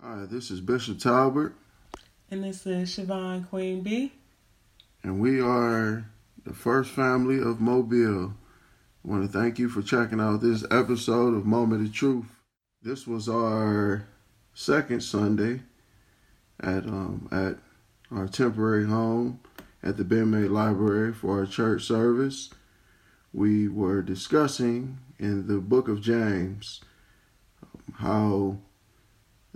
Hi, this is Bishop Talbert. And this is Siobhan Queen B. And we are the first family of Mobile. I want to thank you for checking out this episode of Moment of Truth. This was our second Sunday at um, at our temporary home at the Ben May Library for our church service. We were discussing in the book of James um, how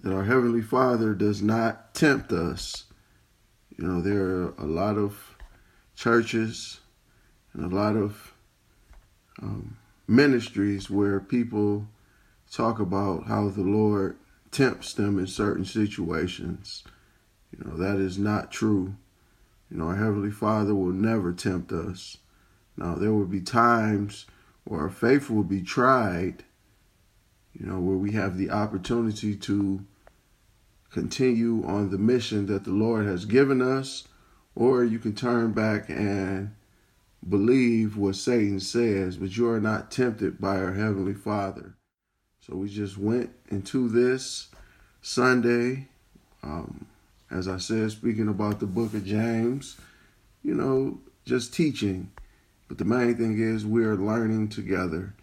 that our Heavenly Father does not tempt us. You know, there are a lot of churches and a lot of um, ministries where people talk about how the Lord tempts them in certain situations. You know, that is not true. You know, our Heavenly Father will never tempt us. Now, there will be times where our faith will be tried, you know, where we have the opportunity to continue on the mission that the Lord has given us, or you can turn back and believe what Satan says, but you are not tempted by our Heavenly Father. So we just went into this Sunday, um, as I said, speaking about the book of James, you know, just teaching. But the main thing is we are learning together.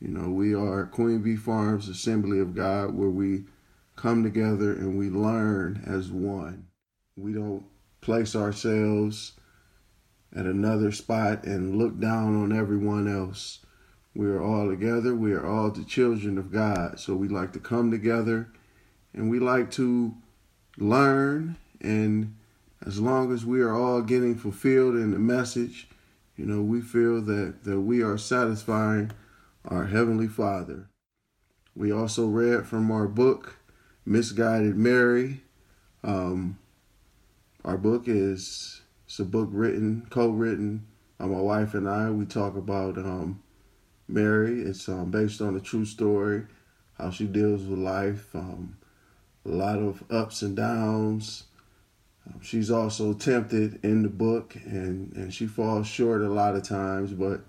You know, we are Queen Bee Farms Assembly of God, where we come together and we learn as one. We don't place ourselves at another spot and look down on everyone else. We are all together. We are all the children of God. So we like to come together and we like to learn. And as long as we are all getting fulfilled in the message, you know, we feel that, that we are satisfying our Heavenly Father. We also read from our book, Misguided Mary. Um, our book is it's a book written, co-written by my wife and I. We talk about um, Mary. It's um, based on a true story, how she deals with life, um, a lot of ups and downs. Um, she's also tempted in the book, and and she falls short a lot of times, but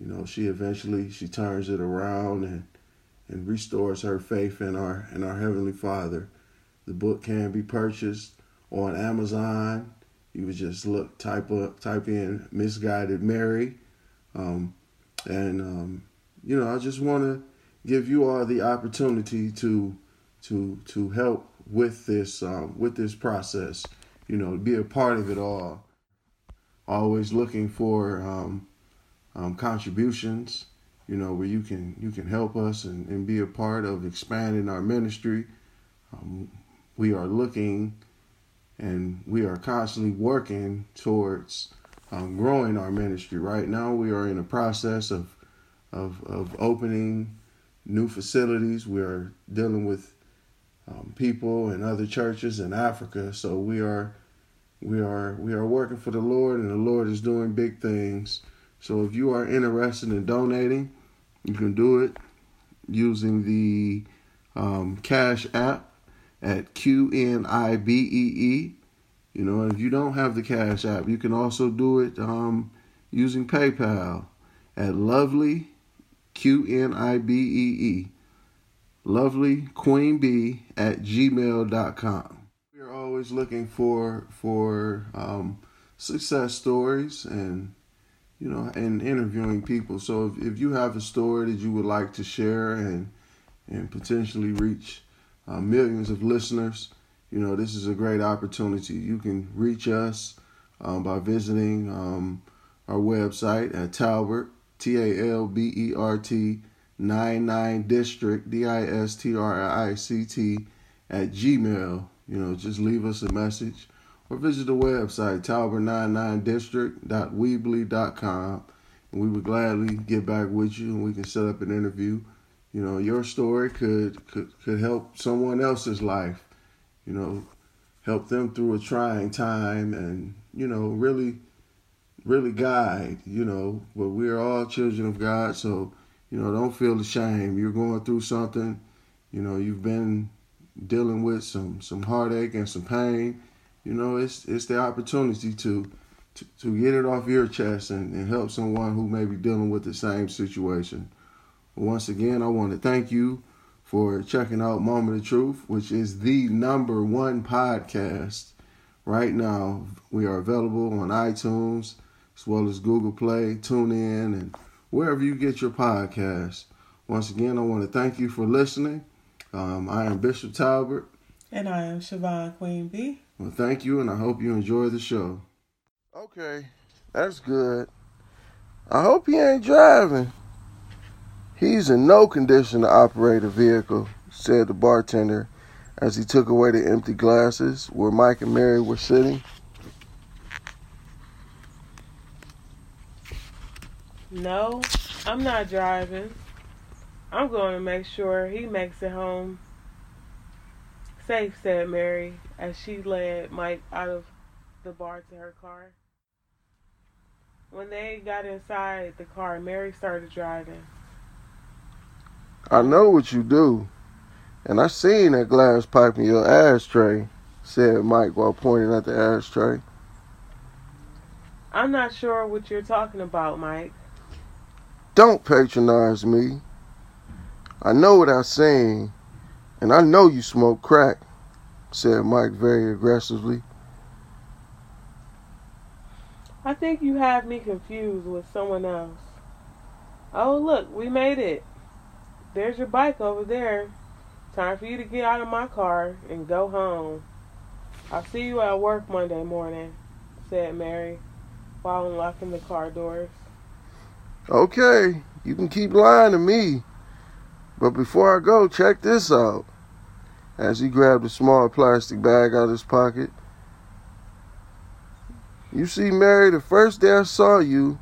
you know she eventually she turns it around and and restores her faith in our in our heavenly Father. The book can be purchased on Amazon. You would just look type up type in misguided Mary, um, and um, you know I just want to give you all the opportunity to to to help with this um, with this process. You know, be a part of it all. Always looking for um, um, contributions you know, where you can you can help us and, and be a part of expanding our ministry. Um, we are looking and we are constantly working towards um, growing our ministry. Right now, we are in a process of of of opening new facilities. We are dealing with um, people and other churches in Africa, so we are we are we are working for the Lord, and the Lord is doing big things. So if you are interested in donating, you can do it using the um, Cash App at QNIBEE. You know, if you don't have the Cash App, you can also do it um, using PayPal at Lovely QNIBEE. Lovely Queen Bee at gmail.com. We are always looking for for um, success stories and you know, and interviewing people. So if, if you have a story that you would like to share and and potentially reach uh, millions of listeners, you know, this is a great opportunity. You can reach us um, by visiting um, our website at Talbert, T A L B E R T, 99 District, D I S T R I C T, at Gmail. You know, just leave us a message or visit the website talbert99district.weebly.com and we would gladly get back with you and we can set up an interview. You know, your story could could could help someone else's life. You know, help them through a trying time and you know really really guide. You know, but we are all children of God, so you know don't feel ashamed. You're going through something. You know, you've been dealing with some some heartache and some pain you know, it's it's the opportunity to to, to get it off your chest and, and help someone who may be dealing with the same situation. Once again, I want to thank you for checking out Moment of Truth, which is the number one podcast right now. We are available on iTunes as well as Google Play, TuneIn, and wherever you get your podcasts. Once again, I want to thank you for listening. Um, I am Bishop Talbert. And I am Siobhan Queen B. Well, thank you, and I hope you enjoy the show. Okay, that's good. I hope he ain't driving. He's in no condition to operate a vehicle, said the bartender as he took away the empty glasses where Mike and Mary were sitting. No, I'm not driving. I'm going to make sure he makes it home safe, said Mary as she led Mike out of the bar to her car. When they got inside the car, Mary started driving. I know what you do, and I seen that glass pipe in your ashtray, said Mike while pointing at the ashtray. I'm not sure what you're talking about, Mike. Don't patronize me. I know what I've seen, and I know you smoke crack, said Mike very aggressively. I think you have me confused with someone else. Oh, look, we made it. There's your bike over there. Time for you to get out of my car and go home. I'll see you at work Monday morning, said Mary while unlocking the car doors. Okay, you can keep lying to me. But before I go, check this out. As he grabbed a small plastic bag out of his pocket. You see, Mary, the first day I saw you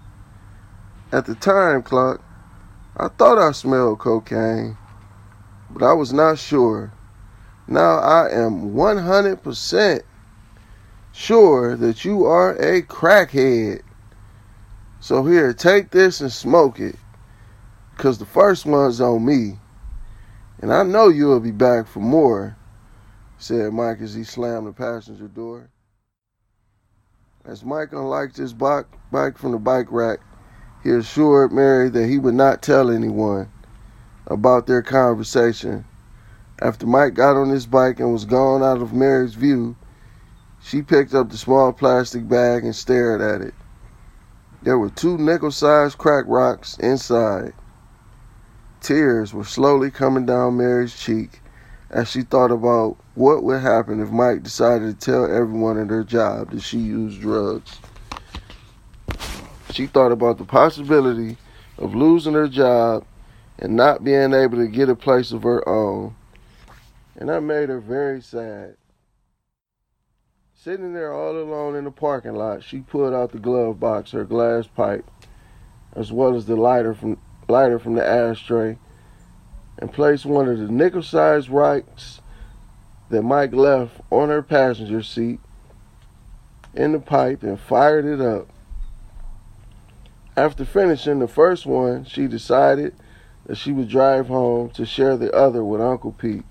at the time clock, I thought I smelled cocaine, but I was not sure. Now I am 100% sure that you are a crackhead. So here, take this and smoke it. Because the first one's on me. And I know you'll be back for more, said Mike as he slammed the passenger door. As Mike unlocked his bike, from the bike rack, he assured Mary that he would not tell anyone about their conversation. After Mike got on his bike and was gone out of Mary's view, she picked up the small plastic bag and stared at it. There were two nickel sized crack rocks inside. Tears were slowly coming down Mary's cheek as she thought about what would happen if Mike decided to tell everyone at her job that she used drugs. She thought about the possibility of losing her job and not being able to get a place of her own. And that made her very sad. Sitting there all alone in the parking lot, she pulled out the glove box, her glass pipe, as well as the lighter from lighter from the ashtray, and placed one of the nickel-sized rocks that Mike left on her passenger seat in the pipe and fired it up. After finishing the first one, she decided that she would drive home to share the other with Uncle Pete.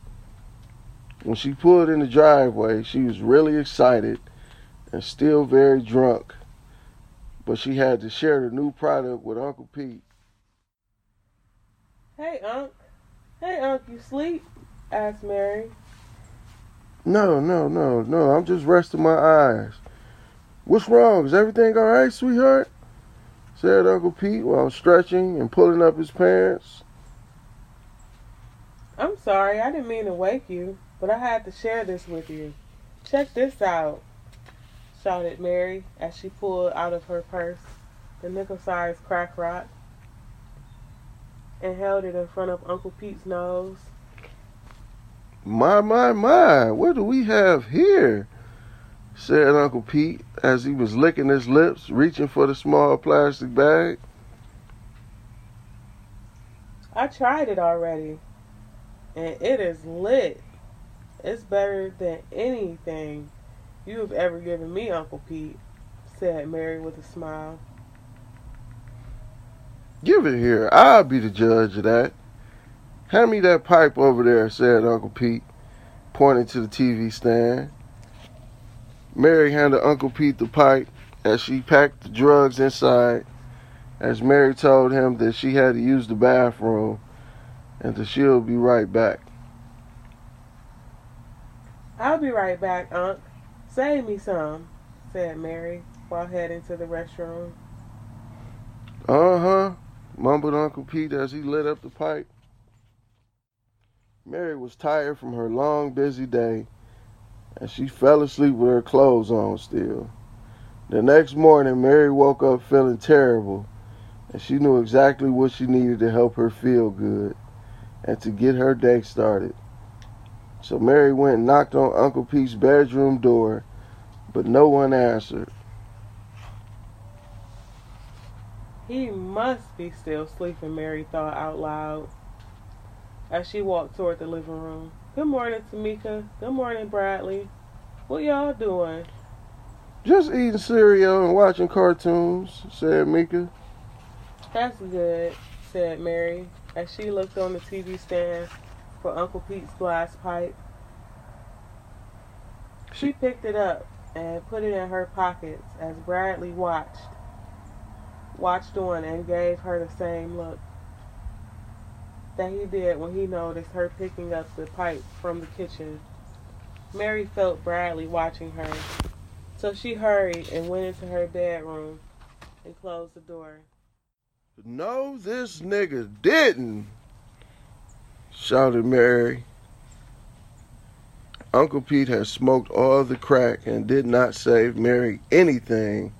When she pulled in the driveway, she was really excited and still very drunk, but she had to share the new product with Uncle Pete. Hey, Unc. Hey, Unc, you sleep? asked Mary. No, no, no, no. I'm just resting my eyes. What's wrong? Is everything all right, sweetheart? said Uncle Pete while stretching and pulling up his pants. I'm sorry, I didn't mean to wake you but I had to share this with you. Check this out, shouted Mary as she pulled out of her purse the nickel-sized crack rock and held it in front of Uncle Pete's nose. My, my, my, what do we have here? said Uncle Pete as he was licking his lips, reaching for the small plastic bag. I tried it already, and it is lit. It's better than anything you have ever given me, Uncle Pete, said Mary with a smile. Give it here. I'll be the judge of that. Hand me that pipe over there, said Uncle Pete, pointing to the TV stand. Mary handed Uncle Pete the pipe as she packed the drugs inside, as Mary told him that she had to use the bathroom and that she'll be right back. I'll be right back, Unc. Save me some, said Mary while heading to the restroom. Uh huh, mumbled Uncle Pete as he lit up the pipe. Mary was tired from her long, busy day, and she fell asleep with her clothes on still. The next morning, Mary woke up feeling terrible, and she knew exactly what she needed to help her feel good and to get her day started. So Mary went and knocked on Uncle Pete's bedroom door, but no one answered. He must be still sleeping, Mary thought out loud as she walked toward the living room. Good morning, Tamika. Good morning, Bradley. What y'all doing? Just eating cereal and watching cartoons, said Mika. That's good, said Mary as she looked on the TV stand for Uncle Pete's glass pipe. She picked it up and put it in her pockets as Bradley watched, watched on and gave her the same look that he did when he noticed her picking up the pipe from the kitchen. Mary felt Bradley watching her, so she hurried and went into her bedroom and closed the door. No, this nigga didn't, shouted Mary. Uncle Pete had smoked all the crack and did not save Mary anything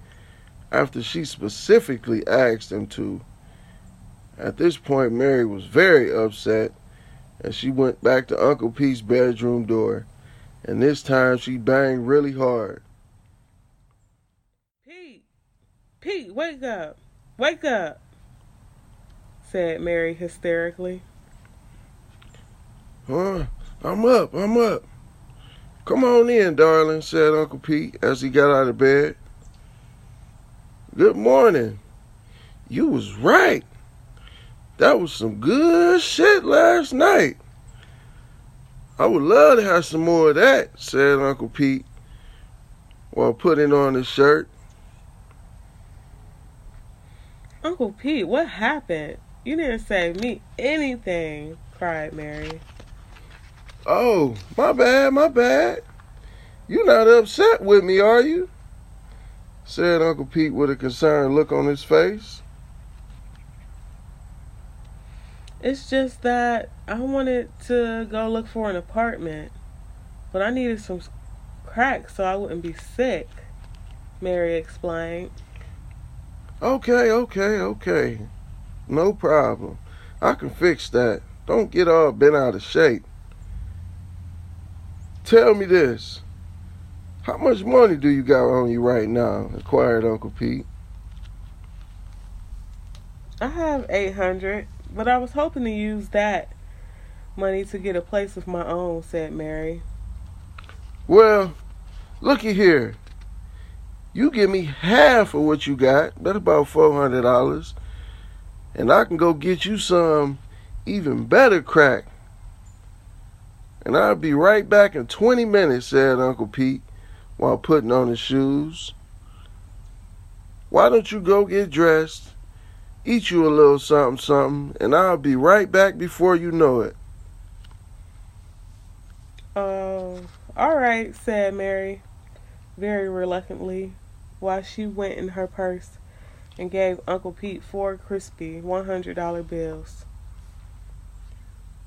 after she specifically asked him to. At this point, Mary was very upset and she went back to Uncle Pete's bedroom door. And this time she banged really hard. Pete, Pete, wake up, wake up, said Mary hysterically. Huh? I'm up, I'm up. Come on in, darling, said Uncle Pete as he got out of bed. Good morning. You was right. That was some good shit last night. I would love to have some more of that, said Uncle Pete while putting on his shirt. Uncle Pete, what happened? You didn't save me anything, cried Mary. Oh, my bad, my bad. You're not upset with me, are you? Said Uncle Pete with a concerned look on his face. It's just that I wanted to go look for an apartment, but I needed some crack so I wouldn't be sick, Mary explained. Okay, okay, okay. No problem. I can fix that. Don't get all bent out of shape. Tell me this. How much money do you got on you right now? inquired Uncle Pete. I have 800 but I was hoping to use that money to get a place of my own, said Mary. Well, looky here. You give me half of what you got, that's about $400, and I can go get you some even better crack. And I'll be right back in 20 minutes, said Uncle Pete while putting on his shoes. Why don't you go get dressed eat you a little something, something, and I'll be right back before you know it. Oh, uh, all right, said Mary, very reluctantly, while she went in her purse and gave Uncle Pete four crispy $100 bills.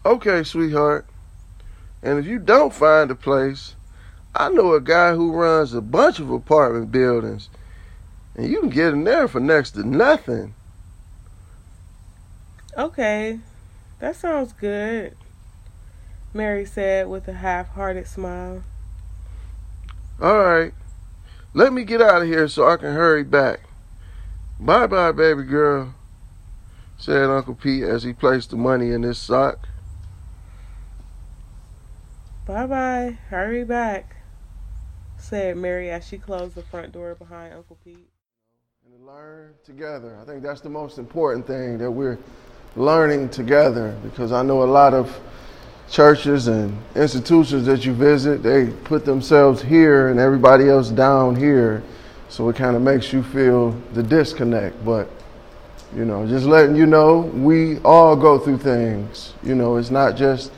Okay, sweetheart. And if you don't find a place, I know a guy who runs a bunch of apartment buildings, and you can get in there for next to nothing. Okay, that sounds good, Mary said with a half hearted smile. All right, let me get out of here so I can hurry back. Bye bye, baby girl, said Uncle Pete as he placed the money in his sock. Bye bye, hurry back, said Mary as she closed the front door behind Uncle Pete. And learn together. I think that's the most important thing that we're learning together because I know a lot of churches and institutions that you visit, they put themselves here and everybody else down here. So it kind of makes you feel the disconnect. But, you know, just letting you know, we all go through things. You know, it's not just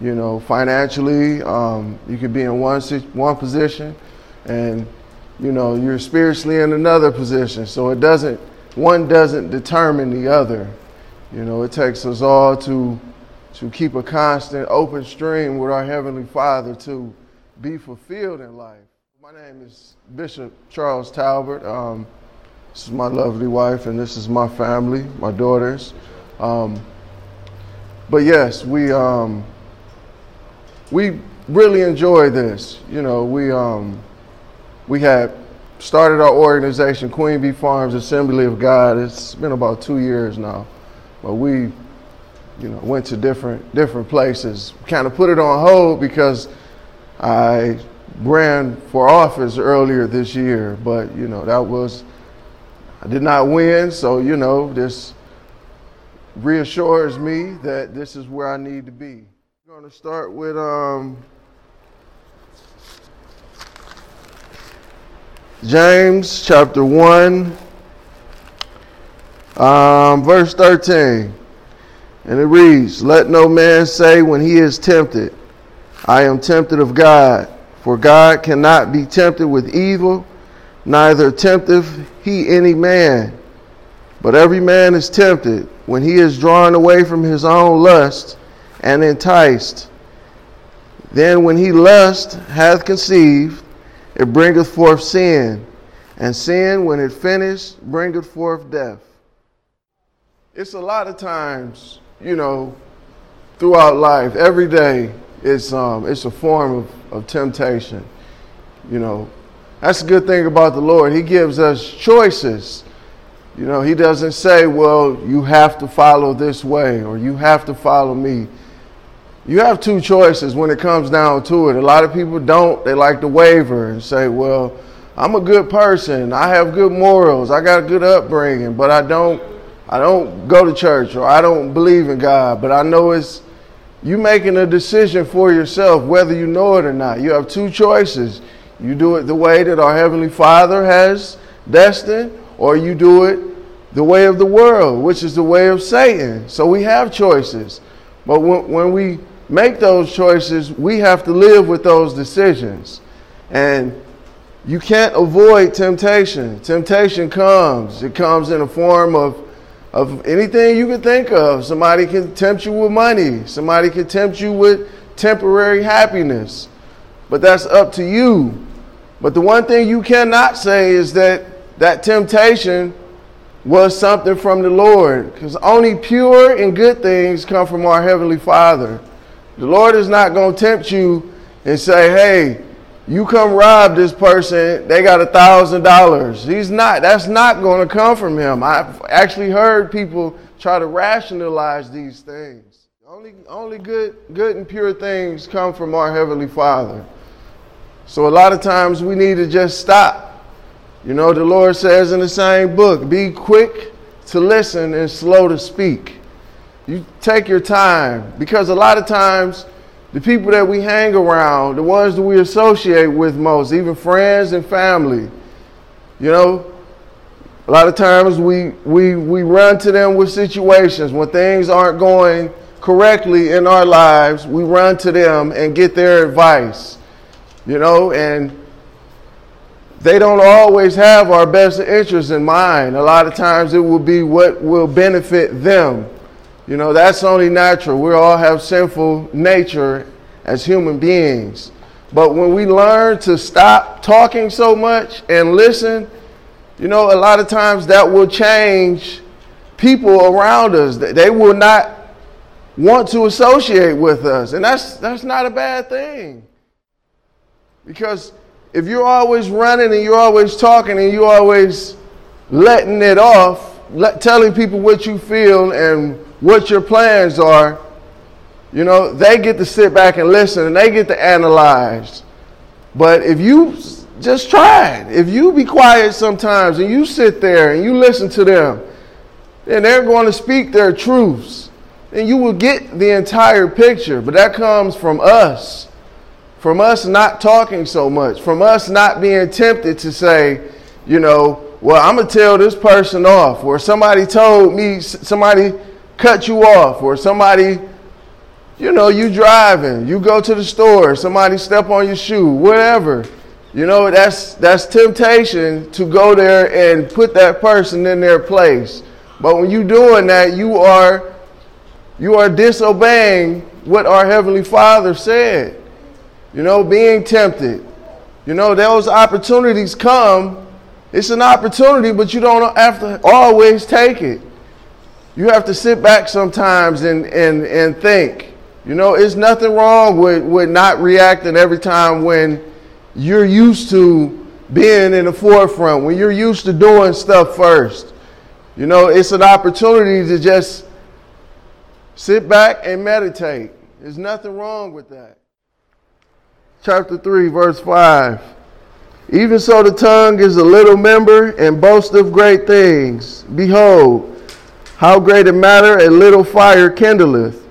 You know, financially, um, you could be in one one position, and you know you're spiritually in another position. So it doesn't one doesn't determine the other. You know, it takes us all to to keep a constant open stream with our heavenly Father to be fulfilled in life. My name is Bishop Charles Talbert. Um, this is my lovely wife, and this is my family, my daughters. Um, but yes, we um, we really enjoy this. You know, we um, we had started our organization, Queen Bee Farms Assembly of God. It's been about two years now, but we, you know, went to different different places. Kind of put it on hold because I ran for office earlier this year, but you know that was I did not win, so you know this reassures me that this is where I need to be. I'm to start with um, James chapter 1, um, verse 13. And it reads, Let no man say when he is tempted, I am tempted of God. For God cannot be tempted with evil, neither tempteth he any man. But every man is tempted when he is drawn away from his own lust and enticed. Then when he lust hath conceived, it bringeth forth sin, and sin, when it finished, bringeth forth death. It's a lot of times, you know, throughout life, every day, it's, um, it's a form of, of temptation. You know, that's a good thing about the Lord. He gives us choices. You know, He doesn't say, well, you have to follow this way or you have to follow me you have two choices when it comes down to it. A lot of people don't. They like to waver and say, well, I'm a good person. I have good morals. I got a good upbringing, but I don't I don't go to church or I don't believe in God, but I know it's you making a decision for yourself whether you know it or not. You have two choices. You do it the way that our heavenly Father has destined or you do it the way of the world, which is the way of Satan. So we have choices. But when, when we make those choices, we have to live with those decisions. And you can't avoid temptation. Temptation comes. It comes in a form of, of anything you can think of. Somebody can tempt you with money. Somebody can tempt you with temporary happiness. But that's up to you. But the one thing you cannot say is that that temptation was something from the Lord. Because only pure and good things come from our Heavenly Father. The Lord is not going to tempt you and say, hey, you come rob this person, they got a thousand dollars. He's not. That's not going to come from him. I've actually heard people try to rationalize these things. Only, only good, good and pure things come from our Heavenly Father. So a lot of times we need to just stop. You know, the Lord says in the same book, be quick to listen and slow to speak. You take your time because a lot of times the people that we hang around, the ones that we associate with most, even friends and family, you know, a lot of times we, we, we run to them with situations when things aren't going correctly in our lives. We run to them and get their advice, you know, and they don't always have our best interests in mind. A lot of times it will be what will benefit them you know, that's only natural. We all have sinful nature as human beings. But when we learn to stop talking so much and listen, you know, a lot of times that will change people around us. They will not want to associate with us. And that's that's not a bad thing. Because if you're always running and you're always talking and you're always letting it off, let, telling people what you feel and what your plans are, you know, they get to sit back and listen and they get to analyze. But if you just try it, if you be quiet sometimes and you sit there and you listen to them, then they're going to speak their truths. And you will get the entire picture. But that comes from us. From us not talking so much. From us not being tempted to say, you know, well, I'm going to tell this person off. Or somebody told me, somebody cut you off or somebody you know, you driving, you go to the store, somebody step on your shoe, whatever. You know, that's that's temptation to go there and put that person in their place. But when you're doing that, you are you are disobeying what our heavenly Father said. You know, being tempted. You know, those opportunities come. It's an opportunity, but you don't have to always take it. You have to sit back sometimes and, and, and think. You know, it's nothing wrong with, with not reacting every time when you're used to being in the forefront, when you're used to doing stuff first. You know, it's an opportunity to just sit back and meditate. There's nothing wrong with that. Chapter 3, verse 5. Even so, the tongue is a little member and boasts of great things. Behold, how great a matter a little fire kindleth.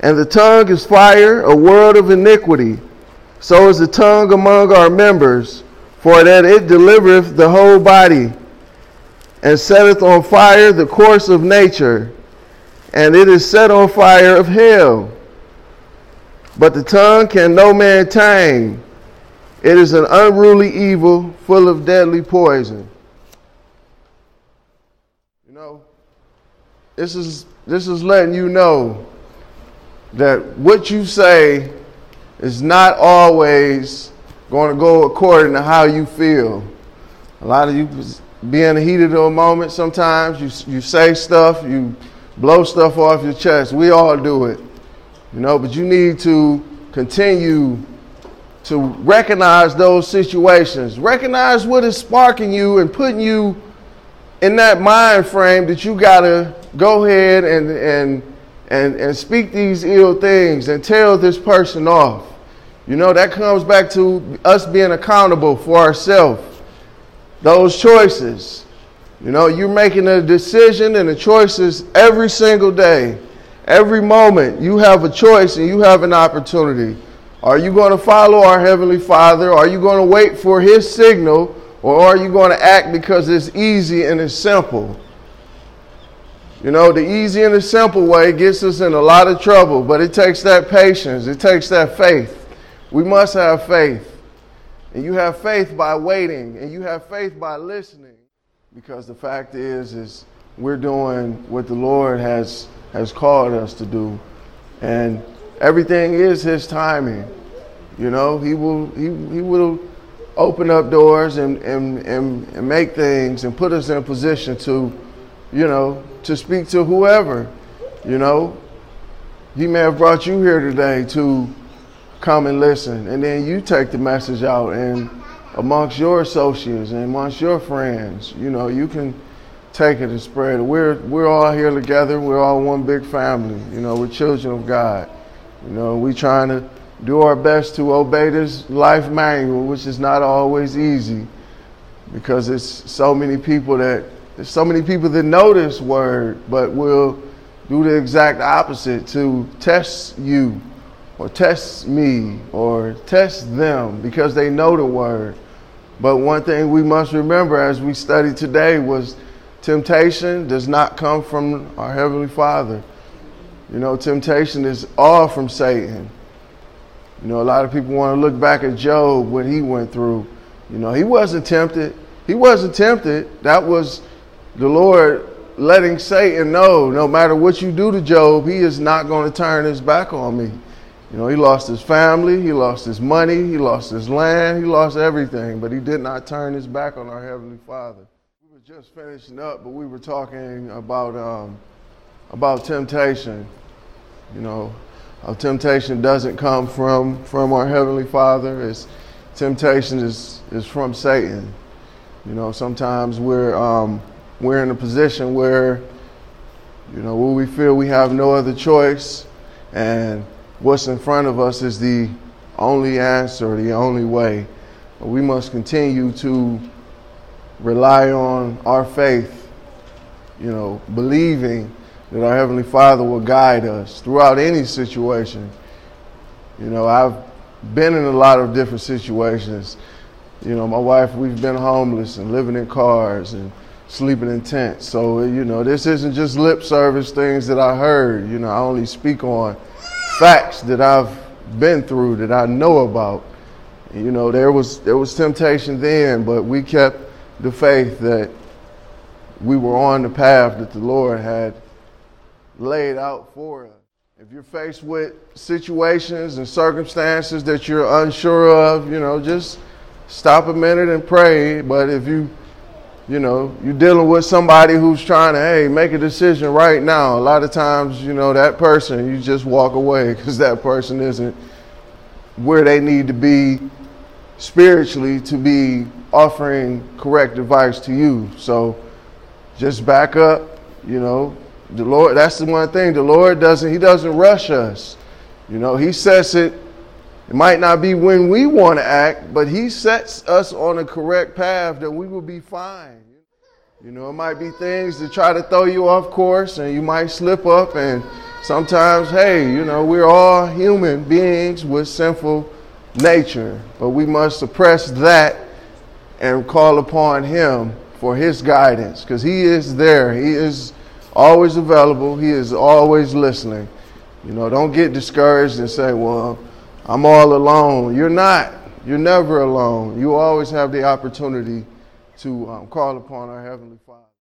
And the tongue is fire, a world of iniquity. So is the tongue among our members, for that it delivereth the whole body, and setteth on fire the course of nature, and it is set on fire of hell. But the tongue can no man tame. It is an unruly evil, full of deadly poison. You know, this is this is letting you know that what you say is not always going to go according to how you feel. A lot of you be in the heat of the moment sometimes. You, you say stuff, you blow stuff off your chest. We all do it. You know, but you need to continue to recognize those situations. Recognize what is sparking you and putting you in that mind frame that you got to go ahead and, and and, and speak these ill things and tell this person off. You know, that comes back to us being accountable for ourselves. Those choices. You know, you're making a decision and the choices every single day. Every moment you have a choice and you have an opportunity. Are you going to follow our Heavenly Father? Are you going to wait for His signal? Or are you going to act because it's easy and it's simple? You know, the easy and the simple way gets us in a lot of trouble, but it takes that patience, it takes that faith. We must have faith. And you have faith by waiting, and you have faith by listening. Because the fact is, is we're doing what the Lord has has called us to do. And everything is his timing. You know, he will he, he will open up doors and, and, and, and make things and put us in a position to, you know, to speak to whoever. You know, he may have brought you here today to come and listen, and then you take the message out and amongst your associates and amongst your friends, you know, you can take it and spread it. We're we're all here together. We're all one big family. You know, we're children of God. You know, we're trying to do our best to obey this life manual, which is not always easy because it's so many people that there's so many people that know this word, but will do the exact opposite to test you or test me or test them because they know the word. But one thing we must remember as we study today was temptation does not come from our Heavenly Father. You know, temptation is all from Satan. You know, a lot of people want to look back at Job, what he went through. You know, he wasn't tempted. He wasn't tempted. That was the Lord letting Satan know no matter what you do to Job, he is not going to turn his back on me. You know, he lost his family, he lost his money, he lost his land, he lost everything, but he did not turn his back on our Heavenly Father. We were just finishing up, but we were talking about, um, about temptation. You know, our temptation doesn't come from, from our Heavenly Father. It's, temptation is, is from Satan. You know, sometimes we're, um, we're in a position where, you know, where we feel we have no other choice and what's in front of us is the only answer, the only way. But we must continue to rely on our faith, you know, believing that our Heavenly Father will guide us throughout any situation. You know, I've been in a lot of different situations. You know, my wife, we've been homeless and living in cars and sleeping in tents. So, you know, this isn't just lip service things that I heard. You know, I only speak on facts that I've been through that I know about. You know, there was there was temptation then, but we kept the faith that we were on the path that the Lord had laid out for us. If you're faced with situations and circumstances that you're unsure of, you know, just stop a minute and pray. But if you, you know, you're dealing with somebody who's trying to, hey, make a decision right now, a lot of times, you know, that person, you just walk away because that person isn't where they need to be spiritually to be offering correct advice to you. So just back up, you know, the Lord, that's the one thing. The Lord doesn't, He doesn't rush us. You know, He sets it, it might not be when we want to act, but He sets us on a correct path that we will be fine. You know, it might be things to try to throw you off course and you might slip up and sometimes, hey, you know, we're all human beings with sinful nature, but we must suppress that and call upon Him for His guidance because He is there. He is always available. He is always listening. You know, don't get discouraged and say, well, I'm all alone. You're not. You're never alone. You always have the opportunity to um, call upon our Heavenly Father.